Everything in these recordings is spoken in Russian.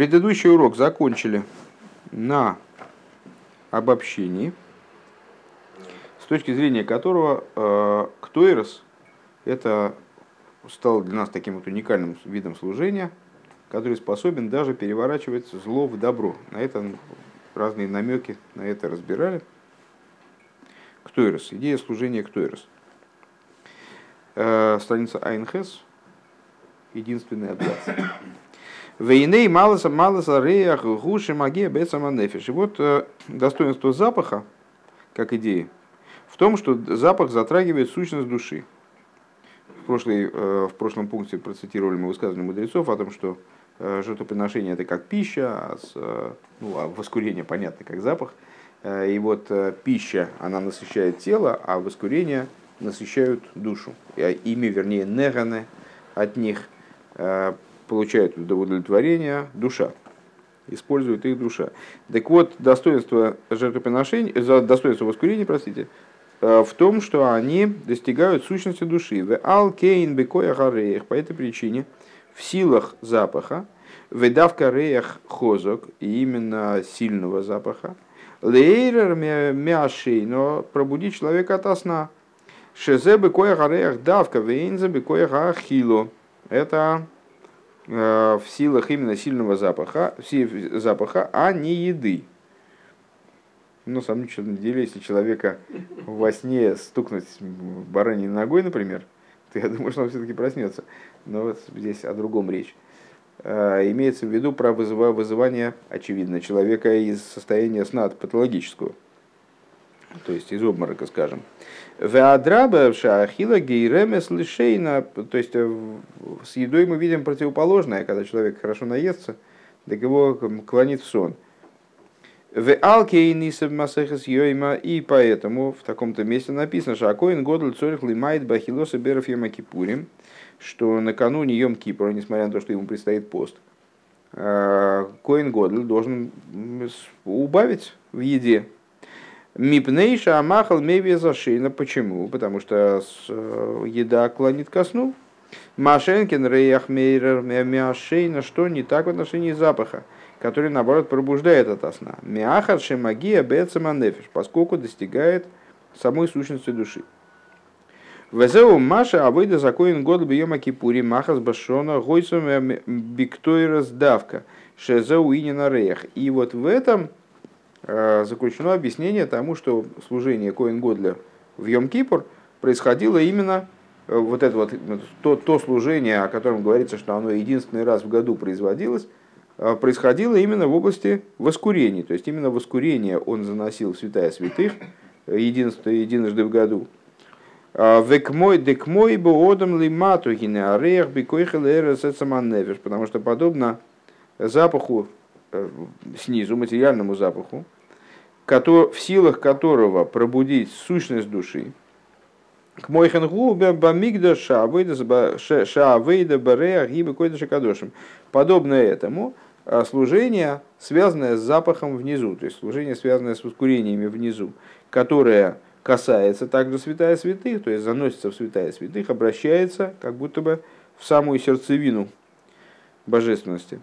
Предыдущий урок закончили на обобщении, с точки зрения которого э, ктойрос – это стал для нас таким вот уникальным видом служения, который способен даже переворачивать зло в добро. На это разные намеки на это разбирали. Ктойрос, идея служения ктойрос. Э, страница Айнхес, единственный абзац. Вейней малоса малоса реях гуши магия бецаманефиш. И вот э, достоинство запаха, как идеи, в том, что запах затрагивает сущность души. В, прошлой, э, в прошлом пункте процитировали мы высказывание мудрецов о том, что э, жертвоприношение это как пища, а, с, ну, а воскурение понятно как запах. И вот пища, она насыщает тело, а воскурение насыщают душу. Ими, вернее, неганы от них получает удовлетворение душа, использует их душа. Так вот, достоинство жертвоприношения, достоинство воскурения, простите, э, в том, что они достигают сущности души. В алкейн бекоя гареях. По этой причине в силах запаха, выдавка реях хозок, и именно сильного запаха, лейрер мяшей, но пробудить человека от сна. Шезе бекоя гареях давка, вейнзе бекоя хило. Это Э, в силах именно сильного запаха, запаха, а не еды. Ну, на самом деле, если человека во сне стукнуть бараньей ногой, например, то я думаю, что он все-таки проснется. Но вот здесь о другом речь. Э, имеется в виду про вызывание, очевидно, человека из состояния сна патологического то есть из обморока, скажем. Веадраба шахила гейремес лишейна, то есть э, с едой мы видим противоположное, когда человек хорошо наестся, так его клонит в сон. В алкейнисов масехас йойма, и поэтому в таком-то месте написано, что Акоин Годль Цорих Лимайт Бахилоса Беров Йома Кипурим, что накануне Йом Кипура, несмотря на то, что ему предстоит пост, э, Коин Годль должен убавить в еде, Мипнейша амахал меви зашина. Почему? Потому что э, еда клонит ко сну. Машенкин рейах мейрер мяшейна, что не так в отношении запаха, который, наоборот, пробуждает от сна. Мяхар шемагия бецаманефиш, поскольку достигает самой сущности души. Везеу Маша Авойда Закоин год бьема кипури Махас Башона Гойсом Биктойрас Давка Шезеу Инина Реях. И вот в этом заключено объяснение тому, что служение Коин Годля в Йом-Кипур происходило именно э, вот это вот, то, то служение, о котором говорится, что оно единственный раз в году производилось, э, происходило именно в области воскурений. То есть именно воскурение он заносил в святая святых единство, единожды в году. Векмой декмой бы одам ли арех бикойхел потому что подобно запаху снизу, материальному запаху, в силах которого пробудить сущность души, к Мойхенгу бамигда шаавейда барея гибы койда шакадошим. Подобно этому а, служение, связанное с запахом внизу, то есть служение, связанное с воскурениями внизу, которое касается также святая святых, то есть заносится в святая святых, обращается как будто бы в самую сердцевину божественности.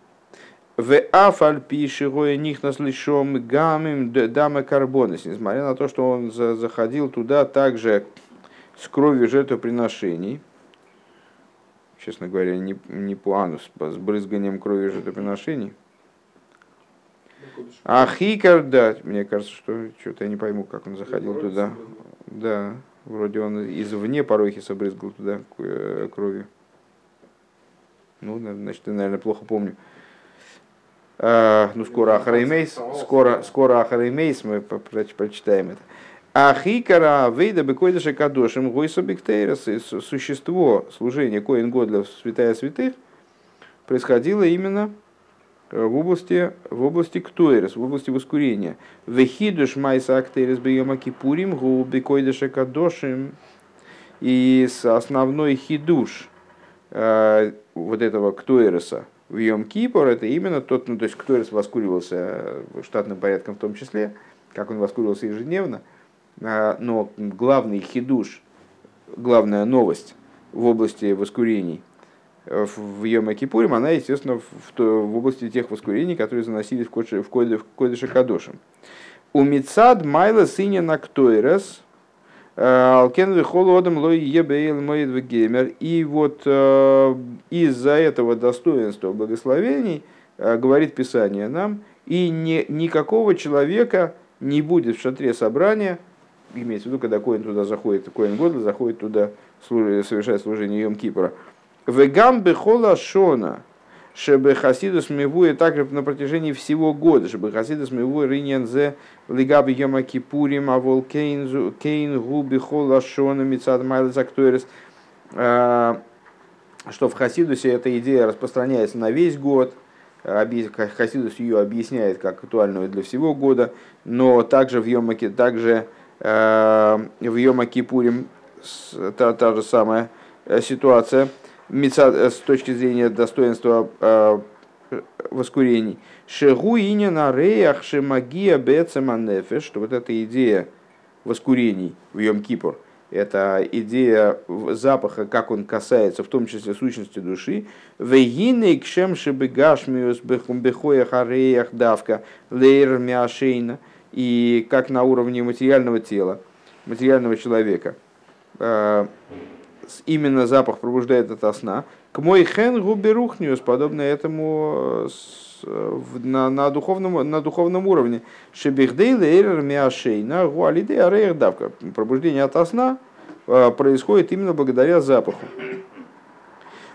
В афаль пишего них наслышом гамим дамы карбонес, несмотря на то, что он заходил туда также с кровью жертвоприношений, честно говоря, не, не по анус, с брызганием крови жертвоприношений. העיקר, да, мне кажется, что что-то я не пойму, как он заходил туда. Да, вроде он извне פרוכת обрызгал туда э, кровью. Ну, значит, я, наверное, плохо помню. Э, ну скоро Ахареймейс, скоро, скоро Ахареймейс, мы прочитаем это. העיקר העבודה בקודש הקדשים היתה בקטורת, существо служения Коэн Годоля в святая святых происходило именно э, в области, в области ктуэрес, в области воскурения. Вехидуш майса актерес бейома кипурим гу бекойдаша кадошим. И основной хидуш э, вот этого ктуэреса, в Йом Кипур, это именно тот, ну, то есть кто воскуривался э, штатным порядком в том числе, как он воскуривался ежедневно, а, но главный хидуш, главная новость в области воскурений в Йома Кипурим, она, естественно, в, в области тех воскурений, которые заносились в Кодыше Кадошем. У Мицад Майла сыня Нактойрес, Алкен Вихолодом Лой Ебейл Моид Геймер. И вот из-за этого достоинства благословений, говорит Писание нам, и не, никакого человека не будет в шатре собрания, имеется в виду, когда Коин туда заходит, Коин Годл заходит туда, совершает служение Йом Кипра. Вегам бехола шона, чтобы хасидус мивуя также на протяжении всего года, чтобы хасидус мивуя риньян зе лигаби йома кипурим, а вол кейн гу бехола шона мицад майлес актуэрис, а, что в хасидусе эта идея распространяется на весь год, Хасидус ее объясняет как актуальную для всего года, но также в Йомаке, также э, в Йома Кипурим та, та же самая э, ситуация с точки зрения достоинства э, воскурений. Шегу иня на реях шемагия бецеманефеш, что вот эта идея воскурений в Йом Кипур – это идея запаха, как он касается, в том числе сущности души. Вегиней кшем шибегашмиус бехоя хареях давка лейр мяшейна. И как на уровне материального тела, материального человека. Именно запах пробуждает от сна. К мой хен губерухниус, подобно этому на, на, духовном, на духовном уровне. Шебихдейл эрер миашейна гуалиде ареях давка. Пробуждение от сна а, происходит именно благодаря запаху.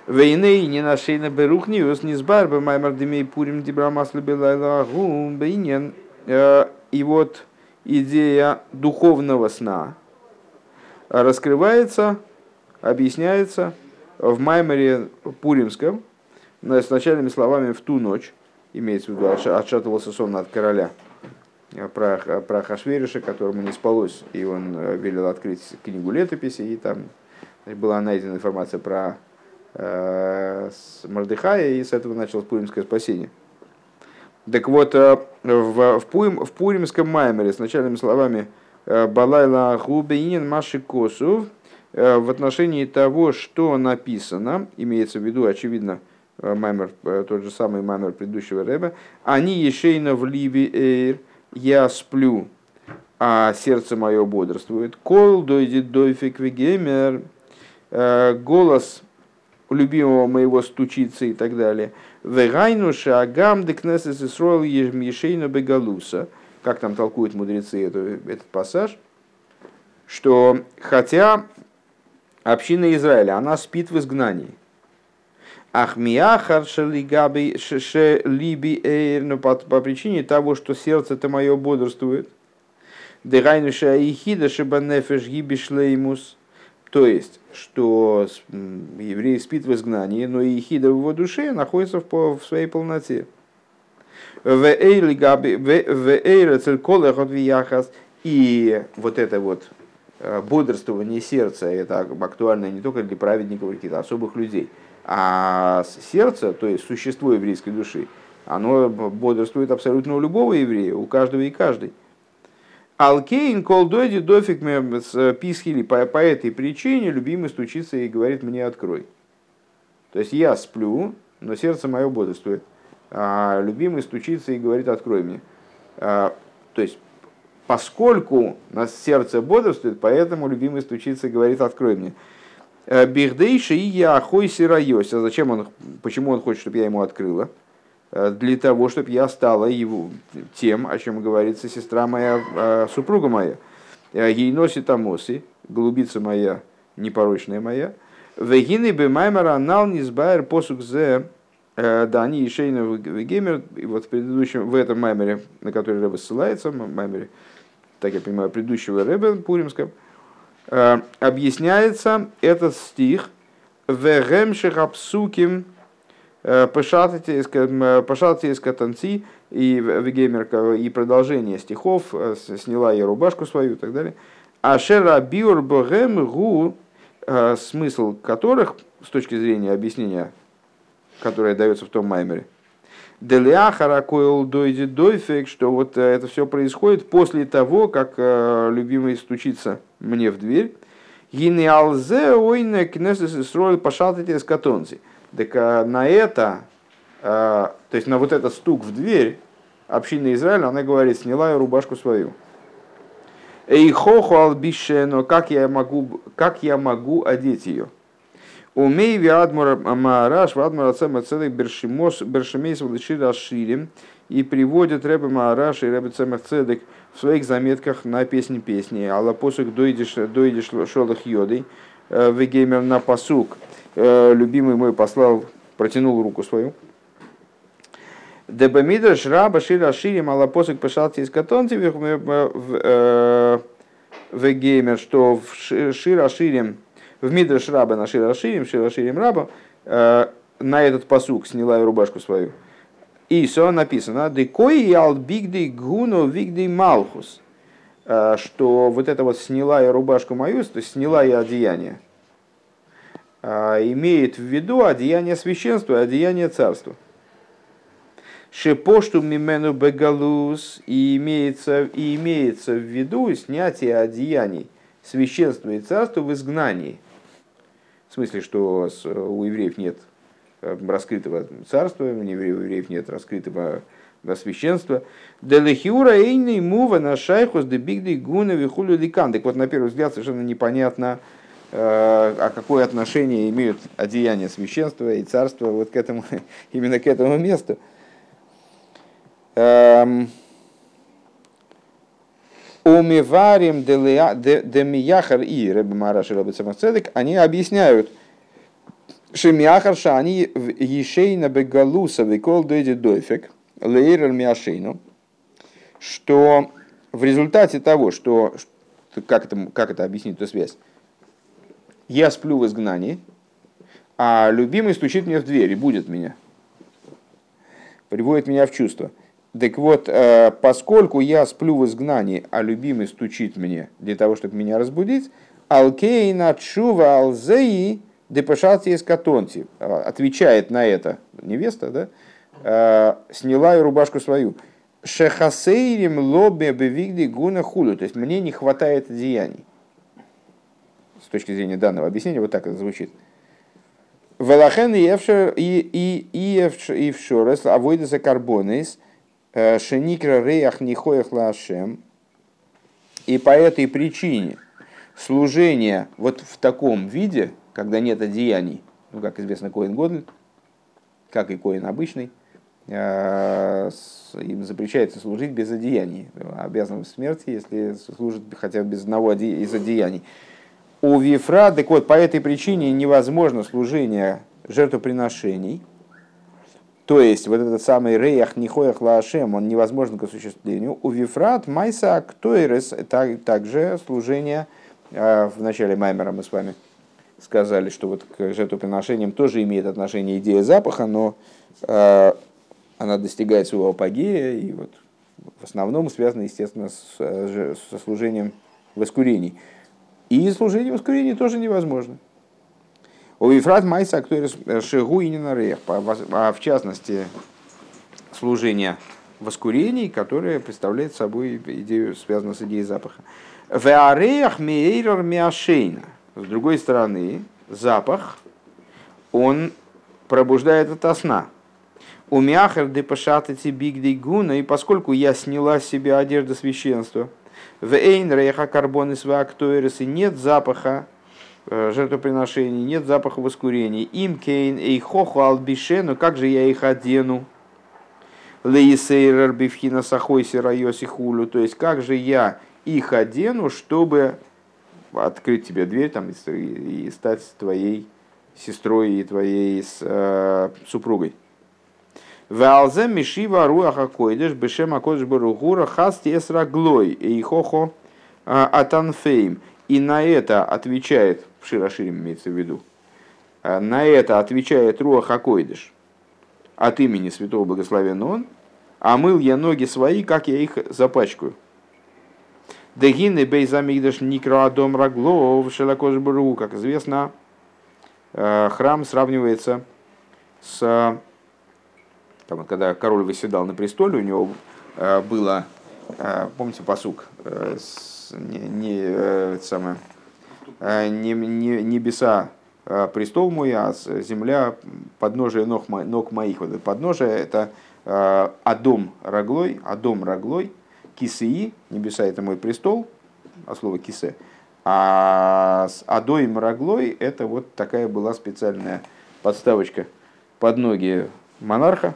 Вейней не нашейна берухниус не сбар бы маймар демей пурим дибрамас лебелайла гум и вот идея духовного сна раскрывается, объясняется в Маймере Пуримском, с начальными словами «в ту ночь», имеется в виду, отшатывался сон от короля, э, про, про Хашвериша, которому не спалось, и он э, велел открыть книгу летописи, и там была найдена информация про э, Мордыхая, и с этого началось пуримское спасение. Так вот, э, в, в, Пурим, в Пуримском маймере с начальными словами Балайла Хубейнин Маши Косов в отношении того, что написано, имеется в виду, очевидно, Э, маймер, э, тот же самый маймер предыдущего рэба, они ешейна в ливи эйр, я сплю, а сердце мое бодрствует. Кол дойдет дойфик вегемер, э, голос любимого моего стучится и так далее. Вегайну шагам декнесес исроил ешейна бегалуса. Как там толкуют мудрецы этот, этот пассаж? Что хотя община Израиля, она спит в изгнании, Ахмиахар шелигаби шелиби эйр, по, по причине того, что сердце-то мое бодрствует. Дегайнуша ихида шибанефеш гибишлеймус. То есть, что еврей спит в изгнании, но и хида в его душе находится в, в своей полноте. И вот это вот бодрствование сердца, это актуально не только для праведников, или каких-то особых людей – а сердце, то есть существо еврейской души, оно бодрствует абсолютно у любого еврея, у каждого и каждой. Алкейн колдойди дофиг с писхили по, по этой причине любимый стучится и говорит мне открой. То есть я сплю, но сердце мое бодрствует. А любимый стучится и говорит открой мне. А, то есть поскольку нас сердце бодрствует, поэтому любимый стучится и говорит открой мне. Э, Бихдейши и я ахой сирайося. Зачем он, почему он хочет, чтобы я ему открыла? Э, для того, чтобы я стала его, тем, о чем говорится сестра моя, э, супруга моя. Ей носит амосы, голубица моя, непорочная моя. Вегины бы маймера нал низбайр посук зе Дани и Шейна Вегемер, и вот в предыдущем, в этом маймере, на который ссылается, маймере, так я понимаю, предыдущего Рэбе Пуримском, Э, объясняется этот стих «Вегемших апсуким э, пошатайте из катанци» и Вегемер, и продолжение стихов, э, сняла я рубашку свою и так далее. Ашера биур богем гу, смысл которых, с точки зрения объяснения, которое дается в том маймере, Делиахара койл дойди дойфек, что вот э, это все происходит после того, как э, любимый стучится мне в дверь. Гинеалзе ойне кнесес строил пошалтите с катонци. Так на это, то есть на вот этот стук в дверь, община Израиля, она говорит, сняла я рубашку свою. Эй хоху албишено, как я могу, как я могу одеть ее? Умей виадмур маараш, вадмур ацема целых бершимос, бершимейс влыши расширим. И приводит Рэбе Маараш и Рэбе Цемах Цедек в своих заметках на песни песни. Алла посук дойдешь, дойдешь шолах йодой, э, вегеймер на посук. Э, любимый мой послал, протянул руку свою. Дебамидр шраба шира ширим алла посук пошалти из катонти в геймер, что в шира ширим в Мидраш раба на Шира Ширим, Шира Ширим раба, э, на этот посук сняла я рубашку свою. И все написано, декой ял бигдей гуно вигдей малхус, э, что вот это вот сняла я рубашку мою, то есть сняла я одеяние, э, имеет в виду одеяние священства одеяние царства. Шепошту мимену бегалус и имеется, и имеется в виду снятие одеяний священства и царства в изгнании – в смысле, что у евреев нет э, раскрытого царства, у евреев нет раскрытого священства. Делехиура эйный мува на шайхус де бигды гуна вихулю ликан. Так вот, на первый взгляд, совершенно непонятно, э, а какое отношение имеют одеяния священства и царства вот к этому, именно к этому месту. Умиварим демияхар и Рэбе Мараш и Рэбе Цедек, они объясняют, Шемияхар они ешейна бегалуса викол дойди дойфек, лейрер миашейну, что в результате того, что, как это, как это объяснить эту связь, я сплю в изгнании, а любимый стучит мне в дверь и будет меня, приводит меня в чувство – так вот, э, поскольку я сплю в изгнании, а любимый стучит мне для того, чтобы меня разбудить, Алкейна Чува Алзеи Депешати из Катонти э, отвечает на это невеста, да, э, сняла и рубашку свою. Шехасейрим лобе бевигди гуна хулю. То есть мне не хватает одеяний. С точки зрения данного объяснения, вот так это звучит. Велахен и евшорес авойдеса карбонес – Шеникра реях нихоях лашем. И по этой причине служение вот в таком виде, когда нет одеяний, ну, как известно, Коин Годль, как и Коин обычный, э, им запрещается служить без одеяний. Обязан в смерти, если служит хотя бы без одного из одеяний. У Вифра, так вот, по этой причине невозможно служение жертвоприношений – то есть вот этот самый рейах нихоях лаашем, он невозможен к осуществлению. У вифрат майса актуэрес, также служение, а, в начале Маймера мы с вами сказали, что вот к жертвоприношениям тоже имеет отношение идея запаха, но э, она достигает своего апогея и вот в основном связана, естественно, с, со служением воскурений. И служение воскурений тоже невозможно. У Ефрат Майса, кто Шигу и Нинарех, а в частности служение воскурений, которое представляет собой идею, связанную с идеей запаха. Веареях мейрор миашейна. С другой стороны, запах, он пробуждает от сна. У мяхер де пашатати биг гуна, и поскольку я сняла с себя одежду священства, в эйн рейха карбон и нет запаха Э, жертвоприношений, нет запаха воскурения. Им кейн эй хоху албишену, как же я их одену? Лейсейрер бифхина сахой сирайоси хулю, то есть как же я их одену, чтобы открыть тебе дверь там, и, стать твоей сестрой и твоей с, э, супругой. Валзе мишива руаха койдеш бешема кодеш барухура хасти и хохо э, атанфейм. И на это отвечает Широширим имеется в виду, а на это отвечает Руах Акойдыш от имени Святого Благословенного Он, а мыл я ноги свои, как я их запачкаю. Дегины бейзамигдаш никроадом раглов шелакош бру, как известно, э, храм сравнивается с там, когда король выседал на престоле, у него э, было, э, помните, посук, не, не, самое, небеса престол мой, а земля подножие ног, ног моих. Вот это подножие это Адом Раглой, Адом Раглой, Кисеи, небеса это мой престол, а слово кисе, а с Адоем Раглой это вот такая была специальная подставочка под ноги монарха,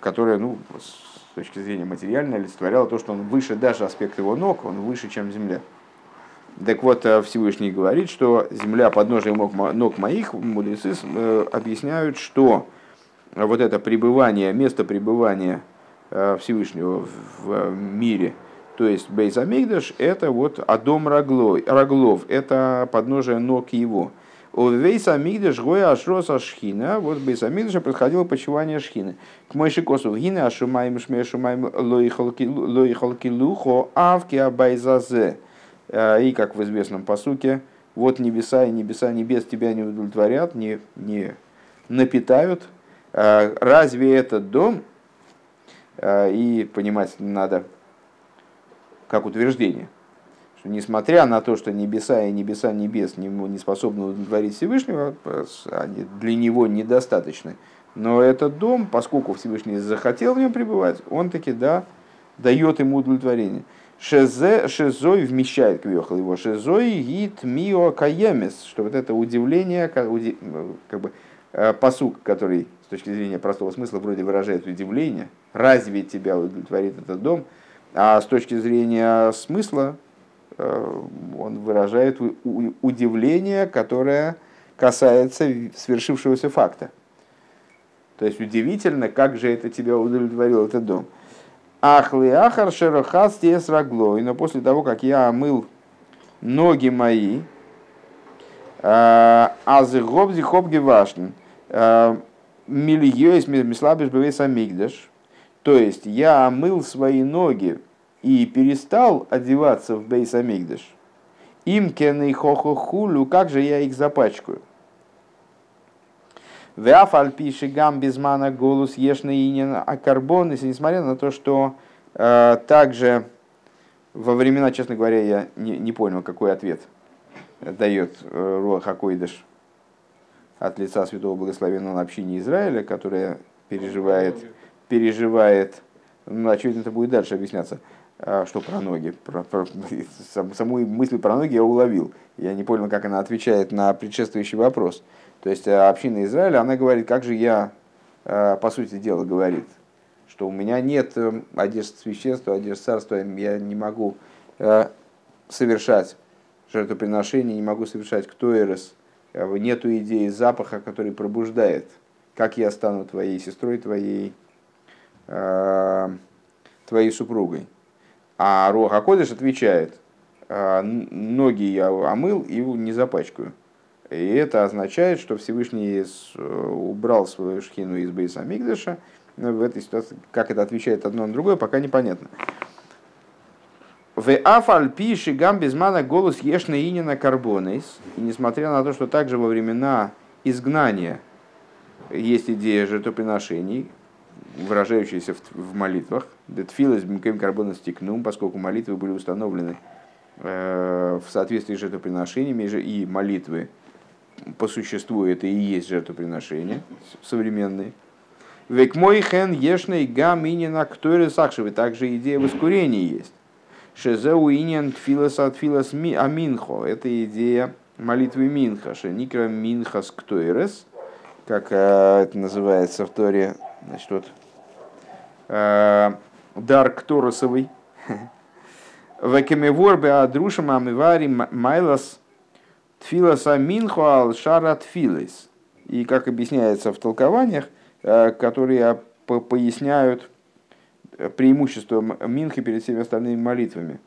которая, ну, с точки зрения материальной, олицетворяла то, что он выше даже аспект его ног, он выше, чем земля. Так вот, э, Всевышний говорит, что земля подножия ног, моих, мудрецы э, объясняют, что вот это пребывание, место пребывания э, Всевышнего в мире, то есть Бейзамигдаш, это вот Адом Раглой, Раглов, это подножие ног его. У Вейса Мигдаш Гоя Ашроса Шхина, вот в Бейса Мигдаша происходило почивание Шхины. К Мойши Косу Гина Ашумаем Шме Шумаем Лоихалки Лухо Авки Абайзазе. Э, и как в известном посуке, вот небеса и небеса небес тебя не удовлетворят, не, не напитают. Э, разве этот дом, э, и понимать надо как утверждение, что несмотря на то, что небеса и небеса небес не, не способны удовлетворить Всевышнего, они для него недостаточны. Но этот дом, поскольку Всевышний захотел в нем пребывать, он таки да, дает ему удовлетворение. Шезе, шезой вмещает квехал его. Шезой гит мио каемес, что вот это удивление, как, как бы э, посук, который с точки зрения простого смысла вроде выражает удивление, разве тебя удовлетворит этот дом, а с точки зрения смысла э, он выражает удивление, которое касается свершившегося факта. То есть удивительно, как же это тебя удовлетворил этот дом. Ахли ахар шерохас тес раглой. Но после того, как я омыл ноги мои, а, азы гобзи хобги вашн, а, мильёйс мислабиш бевес амигдаш, то есть я омыл свои ноги и перестал одеваться в бейс амигдаш, им кены хохо хулю, как же я их запачкаю? Веафаль пишет гам безмана голос ешный инин а карбон, если несмотря на то, что э, также во времена, честно говоря, я не, не понял, какой ответ дает э, Руах от лица Святого Благословенного общины Израиля, которая переживает, переживает, ну, очевидно, это будет дальше объясняться, э, что про ноги. Про, про, саму мысль про ноги я уловил. Я не понял, как она отвечает на предшествующий вопрос. То есть э, община Израиля, она говорит, как же я, э, по сути дела, говорит, что у меня нет э, одежды священства, одежды царства, я не могу совершать жертвоприношение, не могу совершать ктоэрос, нету идеи запаха, который пробуждает, как я стану твоей сестрой, твоей, твоей супругой. А Руах Акодыш отвечает, ноги я омыл и не запачкаю. И это означает, что Всевышний э, убрал свою шхину из Бейса Мигдаша. В этой ситуации, как это отвечает одно на другое, пока непонятно. В афаль пиши гам безмана голос ешна инина карбонейс. И несмотря на то, что также во времена изгнания есть идея жертвоприношений, выражающаяся в, в молитвах. Детфилес бимкем карбонес тикнум, поскольку молитвы были установлены э, в соответствии с жертвоприношениями и молитвы по существу это и есть жертвоприношение современные. Век мой хен ешный гам инина ктойры сахшевы. Также идея воскурения есть. Шезеу инин тфилас от филас аминхо. Это идея молитвы Минха. Шеникра Минхас ктойрес. Как э, это называется в Торе. Значит, вот, э, дар кторосовый. Векемевор бе адрушам амивари майлас Тфиласа минхуал шара тфилис. И как объясняется в толкованиях, э, которые поясняют преимущество Минхи перед всеми остальными молитвами.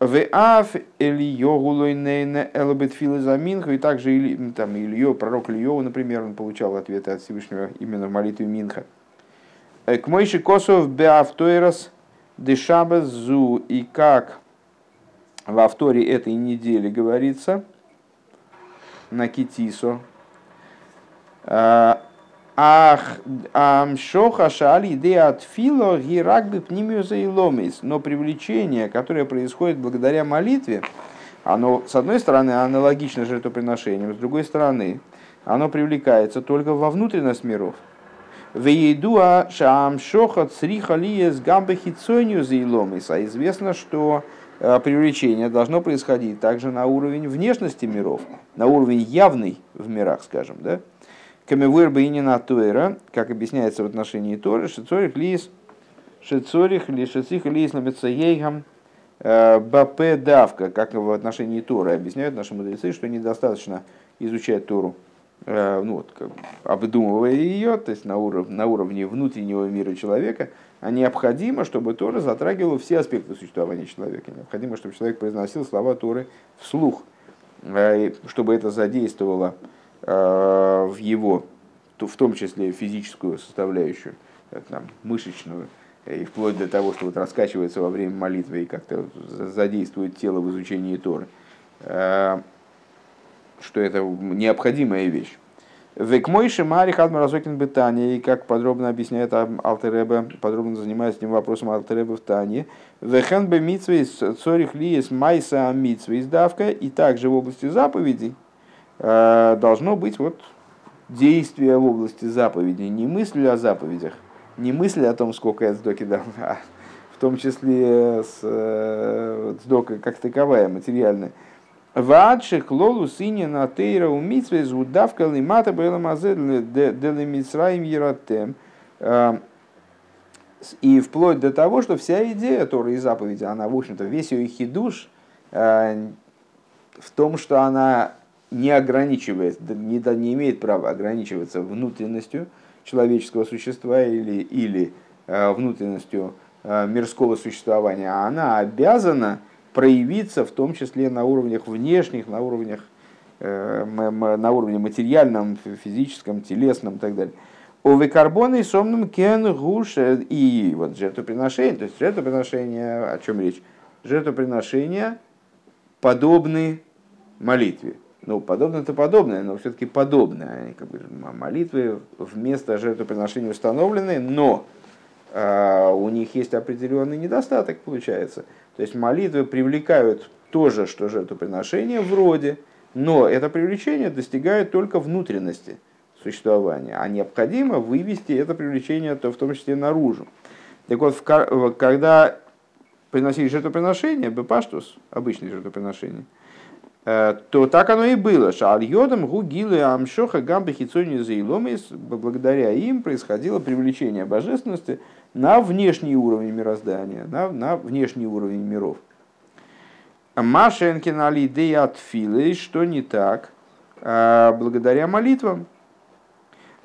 В аф или йогулойнейна элабет за Минху, и также там, Ильё, пророк Ильё, например, он получал ответы от Всевышнего именно в молитве Минха. Э, к мойши косов беавтойрос дешабезу, и как в авторе этой недели говорится – на китисо. А, ах, амшоха шали идея фило гирак бы пнимиоза. Но привлечение, которое происходит благодаря молитве, оно, с одной стороны, аналогично жертвоприношениям, с другой стороны, оно привлекается только во внутренность миров. Вейдуа шаам шохат сриха лиес гамбе хитсонию заиломис. А известно, что э, привлечение должно происходить также на уровень внешности миров, на уровень явный в мирах, скажем, да? Камевуэр бейнина туэра, как объясняется в отношении Торы, шицорих лис, шицорих ли шицих лис ейгам, э, бапе давка, как в отношении Торы объясняют наши мудрецы, что недостаточно изучать Тору Э, ну, вот, как, обдумывая ее, то есть на уровне, на уровне внутреннего мира человека, а необходимо, чтобы Тора затрагивала все аспекты существования человека. Необходимо, чтобы человек произносил слова Торы вслух, чтобы это задействовало э, в его, в том числе физическую составляющую, там, мышечную, и вплоть до того, что вот раскачивается во время молитвы и как-то задействует тело в изучении Торы что это необходимая вещь. Век мойши мари хадма разокин бетания, и как подробно объясняет Алтереба, подробно занимается этим вопросом Алтереба в Тане. Вехен бе митсвейс цорих лиес майса митсвейс давка, и также в области заповедей э, должно быть вот действие в области заповедей, не мысли о заповедях, не мысли о том, сколько я сдоки дал, а в том числе с э, сдока как таковая, материальная Вадших лолу синя на тейра у митве звудавка лимата была мазе дели мицраим ератем. И вплоть до того, что вся идея Торы и заповеди, она, в общем-то, весь ее хидуш э, в том, что она не ограничивает, не, не имеет права ограничиваться внутренностью человеческого существа или, или э, внутренностью э, мирского существования, а она обязана проявиться, в том числе на уровнях внешних, на уровнях э, на уровне материальном, физическом, телесном и так далее. Овекарбоны и сомным кен гуш и вот жертвоприношение, то есть жертвоприношение, о чем речь? Жертвоприношения подобны молитве. Ну, подобно-то подобное, но все-таки подобное. Они как бы молитвы вместо жертвоприношения установлены, но э, у них есть определенный недостаток, получается – то есть молитвы привлекают тоже, что жертвоприношение вроде, но это привлечение достигает только внутренности существования, а необходимо вывести это привлечение то в том числе наружу. Так вот, когда приносили жертвоприношение, бепаштус, обычное жертвоприношение, э, то так оно и было. Шаальйодам гугилы амшоха гамбы хицони заиломис, благодаря им происходило привлечение божественности на внешний уровень мироздания, на, на внешний уровень миров. Машенкин алидей от филы, что не так, а благодаря молитвам.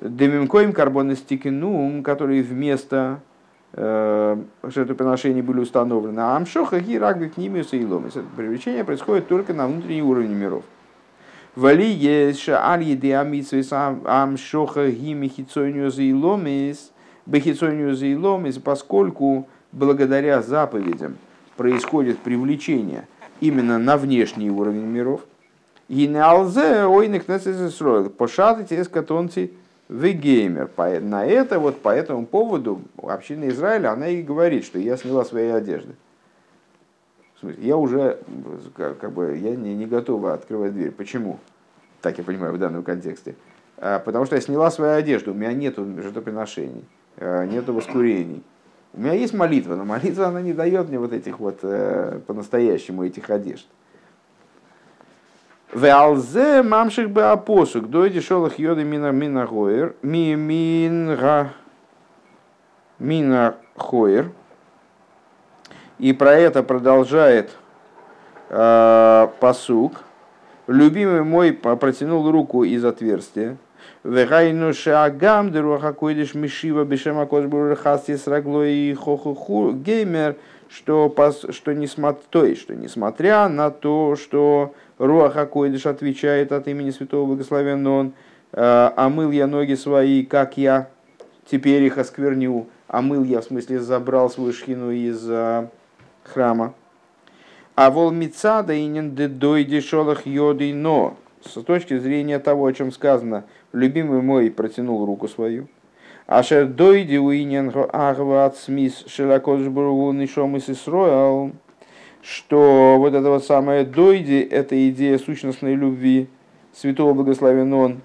Демимкоим карбонестикинум, которые вместо э, жертвоприношений были установлены. А амшоха гирагби к ним и Это привлечение происходит только на внутренний уровень миров. Вали есть аль еде амитсвис амшоха хитсойню заиломис – Бехицонию заилом, поскольку благодаря заповедям происходит привлечение именно на внешний уровень миров, и на алзе ойник строил пошатать из катонци вегеймер. На это, вот по этому поводу община Израиля, она и говорит, что я сняла свои одежды. В смысле, я уже, как бы, я не, не готова открывать дверь. Почему? Так я понимаю в данном контексте. А, потому что я сняла свою одежду, у меня нет жертвоприношений. Э, нету воскурений. У меня есть молитва, но молитва она не дает мне вот этих вот э, по-настоящему этих одежд. Веалзе мамших бы апосук, дойди шолах йоды мина мина хоер, ми минга мина хоер. И про это продолжает э, посук. Любимый мой протянул руку из отверстия, Вегайну шагам деруаха койдеш мишива бешема хасти срагло и хохуху геймер, что, что, несмотря, то есть, что несмотря на то, что Руаха Койдыш отвечает от имени Святого Благословенного Он, омыл я ноги свои, как я теперь их оскверню, омыл я, в смысле, забрал свою шхину из храма. А вол мицада инен де дойди шолах йоды но, с точки зрения того, о чем сказано – любимый мой протянул руку свою. Ашер дойди уинен агва от смис широкошбургу нишом и сисроял. что вот это вот самое дойди, это идея сущностной любви святого благословен он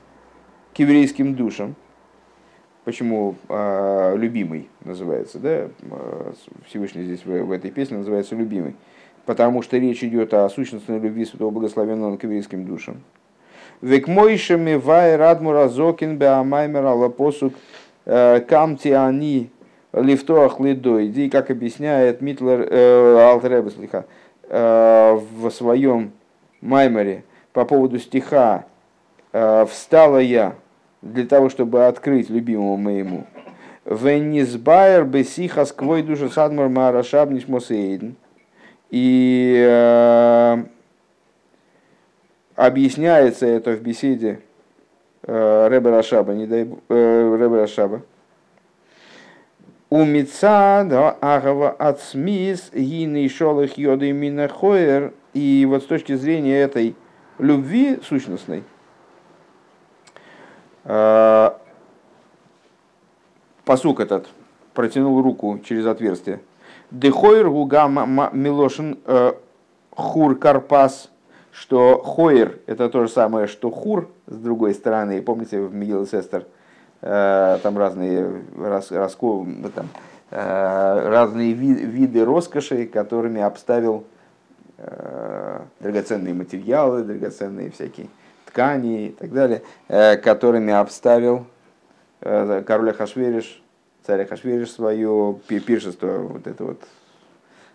к еврейским душам. Почему э, любимый называется, да? Всевышний здесь в, в этой песне называется любимый. Потому что речь идет о сущностной любви святого благословенного к еврейским душам. Век мойшами вай радмура зокин беамаймер алапосук э, камти они лифтоах лидойди, как объясняет Митлер э, Алтеребеслиха э, в своем маймере по поводу стиха «Встала я для того, чтобы открыть любимому моему». Веннисбайер бесиха сквой душа садмар марашаб нишмосейден. И объясняется это в беседе э, Ребе Рашаба, не дай э, Ребе Рашаба. У Мица, Агава Ацмис, Гины Шолых Йоды Минахоер. И вот с точки зрения этой любви сущностной, э, посук этот протянул руку через отверстие. Дехойр гуга милошин хур карпас – что Хойер – это то же самое, что Хур, с другой стороны. Помните, в Мигел Сестер э, там разные, рас, раско, там, э, разные ви, виды роскоши, которыми обставил э, драгоценные материалы, драгоценные всякие ткани и так далее, которыми обставил король Ахашвериш, царь Ахашвериш свое пиршество, вот это вот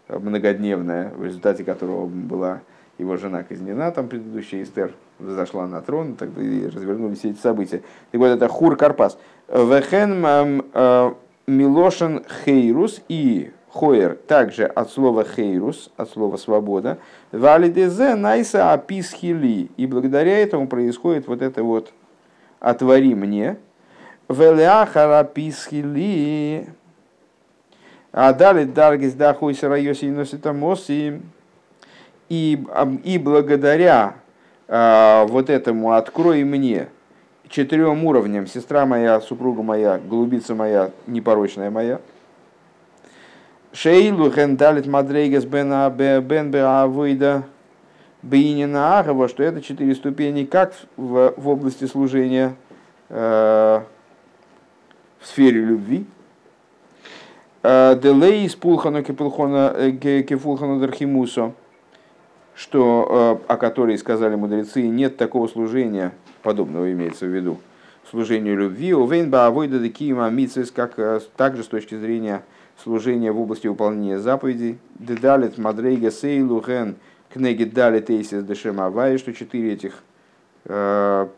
многодневное, в результате которого была его жена казнена, там предыдущая Эстер зашла на трон, тогда и развернулись эти события. Так вот, это Хур Карпас. Вехен э, Милошин Хейрус и Хоер также от слова хейрус, от слова свобода. Валидезе найса аписхили. И благодаря этому происходит вот это вот отвори мне. Веляхара аписхили. А далее даргис дахуйса райоси и носита моси и, и благодаря э, вот этому «открой мне» четырем уровням, сестра моя, супруга моя, голубица моя, непорочная моя, Шейлу хендалит мадрейгас бен бен беавойда бейнина агава, что это четыре ступени как в, в области служения э, в сфере любви, Делей из пулхана кефулхана дархимусо, что, э, о которой сказали мудрецы, нет такого служения, подобного имеется в виду, служению любви, у Вейнба Авойда Декима Мицис, как э, также с точки зрения служения в области выполнения заповедей, Дедалит Мадрейга Сейлу Ген Кнеги Далит Эйсис Дешем Авай, что четыре этих, э,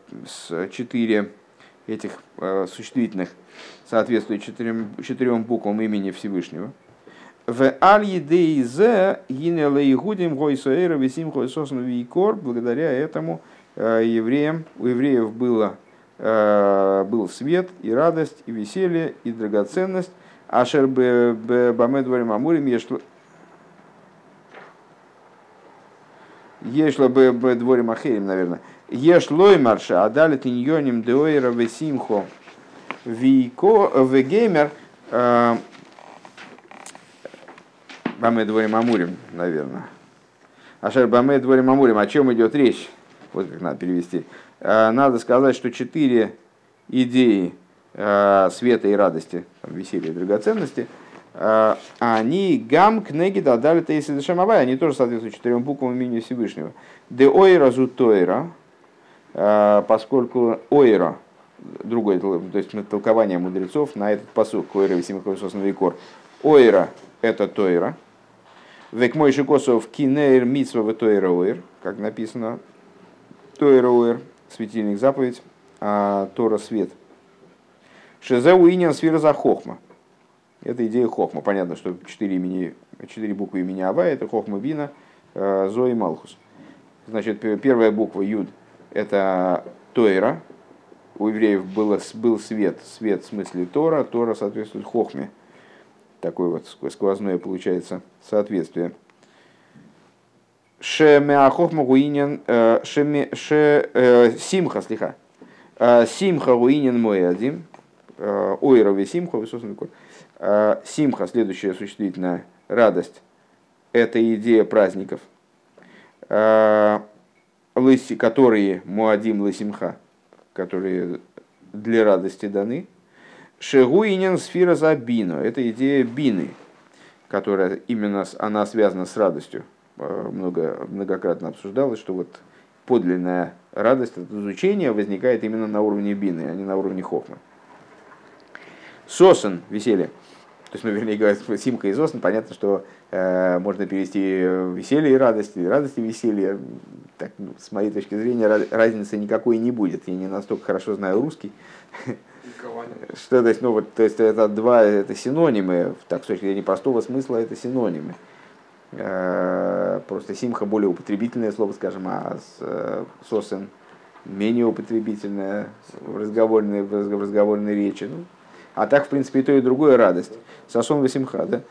четыре этих существительных соответствуют четырем, четырем буквам имени Всевышнего – в аль-едейзе гинеле игудим гойсуэра висим хойсосну викор. Благодаря этому евреям, у евреев было, был свет и радость, и веселье, и драгоценность. Ашер бамедварим амурим ешло Ешло бы дворим ахерим, наверное. Еш лой марша, а дали тиньоним деойра весимхо вико вегеймер. Баме дворим Амурим, наверное. Ашер Баме дворим Амурим. О чем идет речь? Вот как надо перевести. Э, надо сказать, что четыре идеи э, света и радости, веселья и драгоценности, э, они гам кнеги дадали тейси дешамавай, они тоже соответствуют четырем буквам имени Всевышнего. Де ойра зу тойра, поскольку ойра, другое, то есть толкование мудрецов на этот посук, ойра висимых кор, ойра это тойра, Век мой шикосов кинейр митсва тойроуэр, как написано, тойроуэр, светильник заповедь, а Тора свет. Шезе уинен сфера за хохма. Это идея хохма. Понятно, что четыре, имени, четыре буквы имени Ава это хохма Бина, э, Зои Малхус. Значит, первая буква Юд это Тойра. У евреев было, был свет. Свет в смысле Тора. Тора соответствует хохме такое вот сквозное получается соответствие. Шемеахохма гуинен, э, э, симха слиха, э, симха гуинен мой один, ойровый симха. Симха, следующее существительное, радость. это идея праздников, которые Муадим Лысимха, которые для радости даны. Шегуинен сфера за бину. Это идея бины, которая именно она связана с радостью. Много, многократно обсуждалось, что вот подлинная радость от изучения возникает именно на уровне бины, а не на уровне хохмы. Сосен, веселье. То есть, ну, вернее говоря, Симка и Сосен, понятно, что э, можно перевести веселье и радость, и радость и веселье. Так, ну, с моей точки зрения, разницы никакой не будет. Я не настолько хорошо знаю русский. Что, то есть, ну, вот, то есть, это два, это синонимы, так, с точки зрения простого смысла, это синонимы. Э, просто симха более употребительное слово, скажем, а э, сосен менее употребительное в разговорной, в разговорной речи. Ну, а так, в принципе, и то, и другое радость. Сасон Васимха, да?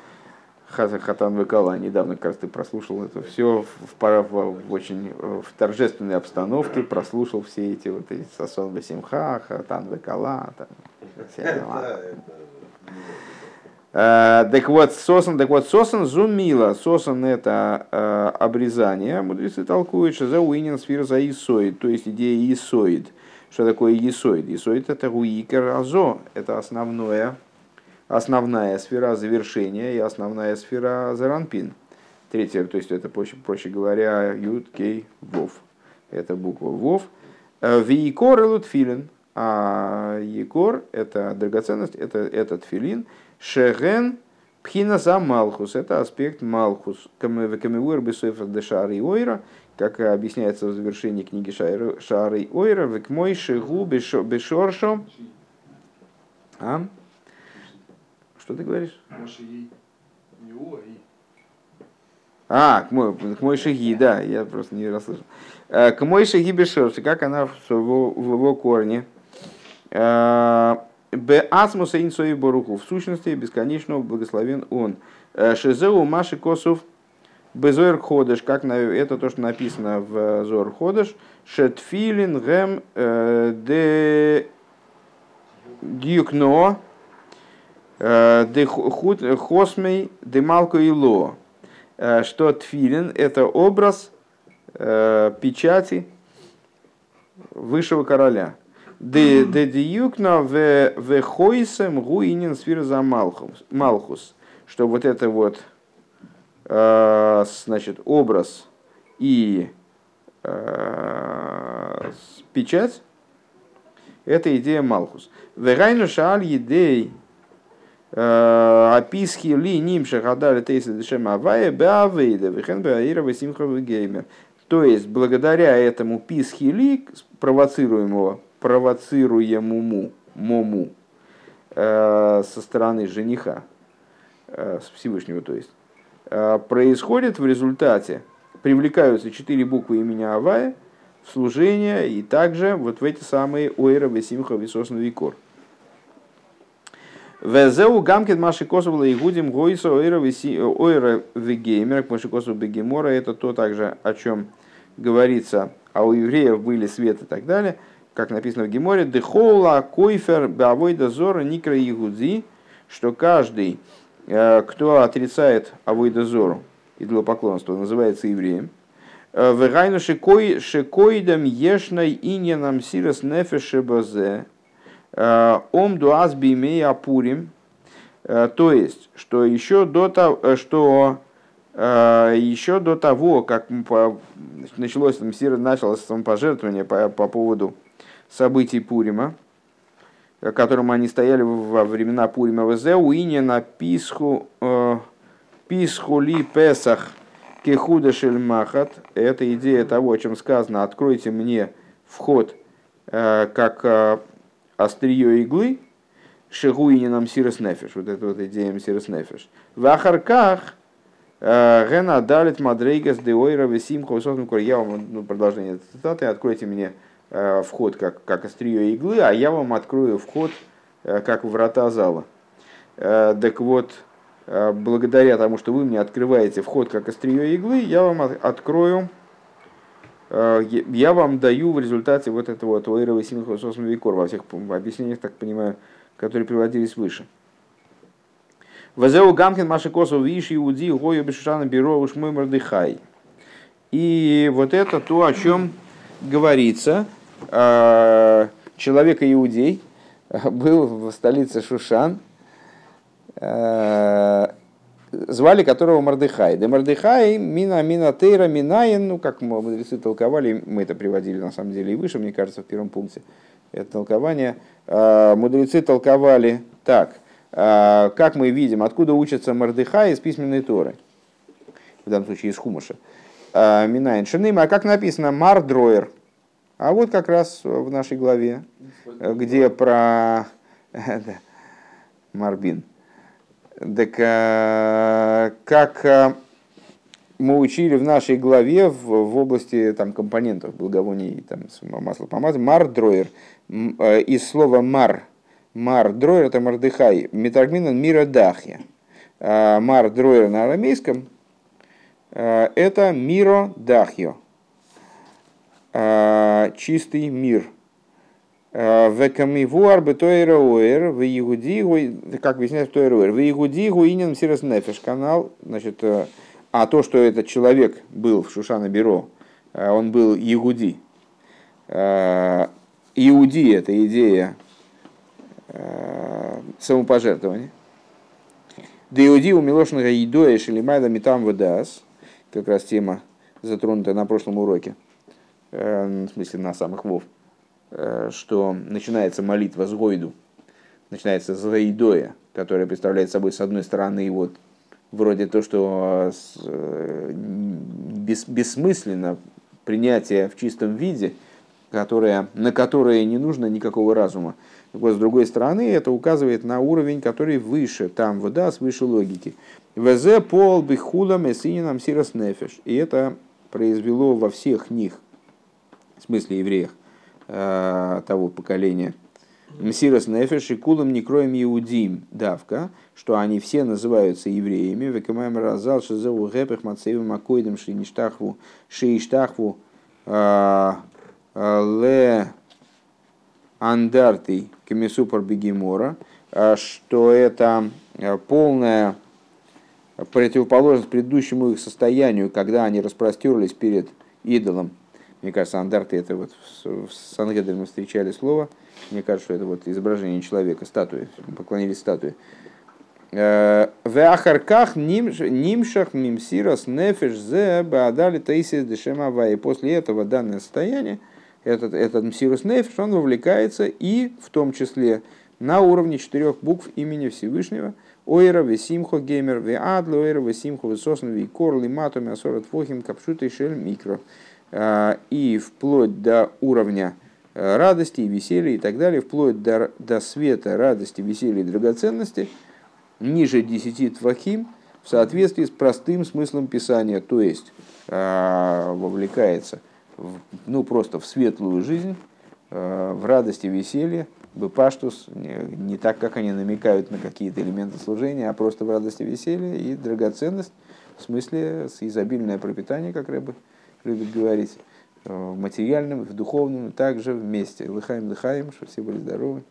Хатан Векала, недавно как раз ты прослушал это все в, в, в очень в торжественной обстановке, прослушал все эти вот эти Сасон Васимха, Хатан Векала, там, все дела. Э, так вот, сосан, так вот, сосан зумила. Сосан это э, обрезание. Мудрецы толкуют, что за уинен сфера за исоид, то есть идея исоид. Что такое исоид? Исоид это руикер азо, это основное, основная сфера завершения и основная сфера заранпин. Третья, то есть это, проще, проще говоря, юд, кей, вов. Это буква вов. Э, Виикор и лутфилин. А якор – это драгоценность, это этот филин – Шеген пхина за Малхус. Это аспект Малхус. Камевуэр бесофер де Шары Ойра, как объясняется в завершении книги Шары Ойра, в мой шегу бешоршо. А? Что ты говоришь? А, к мой, к мой шаги, да, я просто не расслышал. Э, к мой шаги бешорши, как она в его, в его корне. Э, Б асмуса инсои баруху. В сущности, бесконечно благословен он. Э, Шизеу маши косов безойр ходыш, как на, это то, что написано в Зор ходыш. Шетфилин гем э, де дюкно хосмей де малко и ло. Что тфилин это образ печати высшего короля. Де диюкна в хойсем гуинин сфир за малхус. Что вот это вот э, значит, образ и э, печать, это идея Малхус. Вегайну шааль едей э, описки ли ним шахадали тейса дешем авая беавейда вехен беаира весимха геймер. То есть, благодаря этому писхили, провоцируемого провоцируемому мому э, со стороны жениха, э, с Всевышнего, то есть, э, происходит в результате, привлекаются четыре буквы имени Авая в служение и также вот в эти самые Ойра, Весимха, Висосна, Викор. Везеу гамкет маши косовла и гудим гойса ойра вегеймер, маши косов бегемора, это то также, о чем говорится, а у евреев были свет и так далее – как написано в Геморе, дехола койфер бавойда зора никра игудзи, что каждый, э, кто отрицает авойда зору, идолопоклонство, называется евреем. Э, Вегайну шекоидам ешной иньянам сирас нефеше базе, э, ом дуаз бимей апурим, то есть, что еще до того, что еще до того, как началось, началось самопожертвование по, по поводу событий Пурима, которым они стояли во времена Пурима ВЗ, уине на Писху, э, Писху ли Песах Кехуда Шельмахат. Это идея того, о чем сказано, откройте мне вход э, как э, острие иглы, Шигуини нам Сирос Нефиш, вот это вот идея Сирос Нефиш. В Ахарках Гена Далит Мадрейгас Деойра Весим Хососным Я вам ну, продолжение цитаты. Откройте мне Э, вход как, как острие иглы, а я вам открою вход э, как врата зала. Э, так вот, благодаря тому, что вы мне открываете вход как острие иглы, я вам открою, я вам даю в результате вот этого вот Уэйрова Синхососма Викор во всех объяснениях, так понимаю, которые приводились выше. Вазеу Гамкин Машикосу Виш Иуди Гою Бешушана Бюро Ушмой Мордыхай. И вот это то, о чем говорится. Человек иудей был в столице Шушан, звали которого Мардыхай. Да Мардыхай, Мина, Мина, Тейра, Минаин, ну, как мудрецы толковали, мы это приводили на самом деле и выше, мне кажется, в первом пункте, это толкование. А, мудрецы толковали так, а, как мы видим, откуда учится Мардыхай из письменной Торы, в данном случае из Хумаша. А, Минаин Шиным, а как написано Мардроер, а вот как раз в нашей главе, где про Марбин. Так э, как э, мы учили в нашей главе в, в области там, компонентов благовоний, там, масла помазания, мар дроер, э, из слова мар, мар дроер это мардыхай, метаргминан мира дахья. Мар дроер на арамейском это миро дахьо, чистый мир – Векамивуар бы тойроуэр, в Игудигу, как объясняется тойроуэр, в Игудигу инин сирос нефеш канал, значит, э, а то, что этот человек был в Шушана Бюро, э, он был Игуди. Э, Иуди – это идея самопожертвования. Да иуди у Милошнага Идоя Шелимайда Митам Вадас, как раз тема затронутая на прошлом уроке, в смысле на самых вов. Э, что начинается молитва с Гойду, начинается с Гайдоя, которая представляет собой, с одной стороны, вот вроде то, что э, бес, бессмысленно принятие в чистом виде, которое, на которое не нужно никакого разума. Вот, с другой стороны, это указывает на уровень, который выше, там вода, свыше логики. ВЗ пол бихулам и сининам сирос нефеш. И это произвело во всех них, в смысле евреях, Э, того поколения. Мсирос Нефеш и Кулам не кроем Иудим давка, что они все называются евреями. Векамаем разал шизеву гэпэх мацеевым макоидом шииштахву шииштахву э, э, ле андарты комиссупор бегемора, что это полная противоположность предыдущему их состоянию, когда они распростерлись перед идолом мне кажется, андарты это вот в Сангедре мы встречали слово. Мне кажется, что это вот изображение человека, статуи, поклонились статуе. Э, в ахарках нимшах мимсирас нефеш зе баадали таисис дешемава. И после этого данное состояние, этот, этот мсирус нефеш, он вовлекается и в том числе на уровне четырех букв имени Всевышнего. Ойра весимхо геймер веадло ойра весимхо весосн викор лимату мясорот фохим капшута и шель микро. А, и вплоть до уровня э, радости и веселья и так далее, вплоть до, до света, радости, веселья и драгоценности, ниже десяти твахим, в соответствии с простым смыслом Писания, то есть а, вовлекается в, ну, просто в светлую жизнь, э, в радости, веселье, бепаштус, не, не так, как они намекают на какие-то элементы служения, а просто в радости, веселье и драгоценность, в смысле изобильное пропитание, как рыбы любит говорить, в материальном, в духовном, также вместе. Лыхаем, лыхаем, чтобы все были здоровы.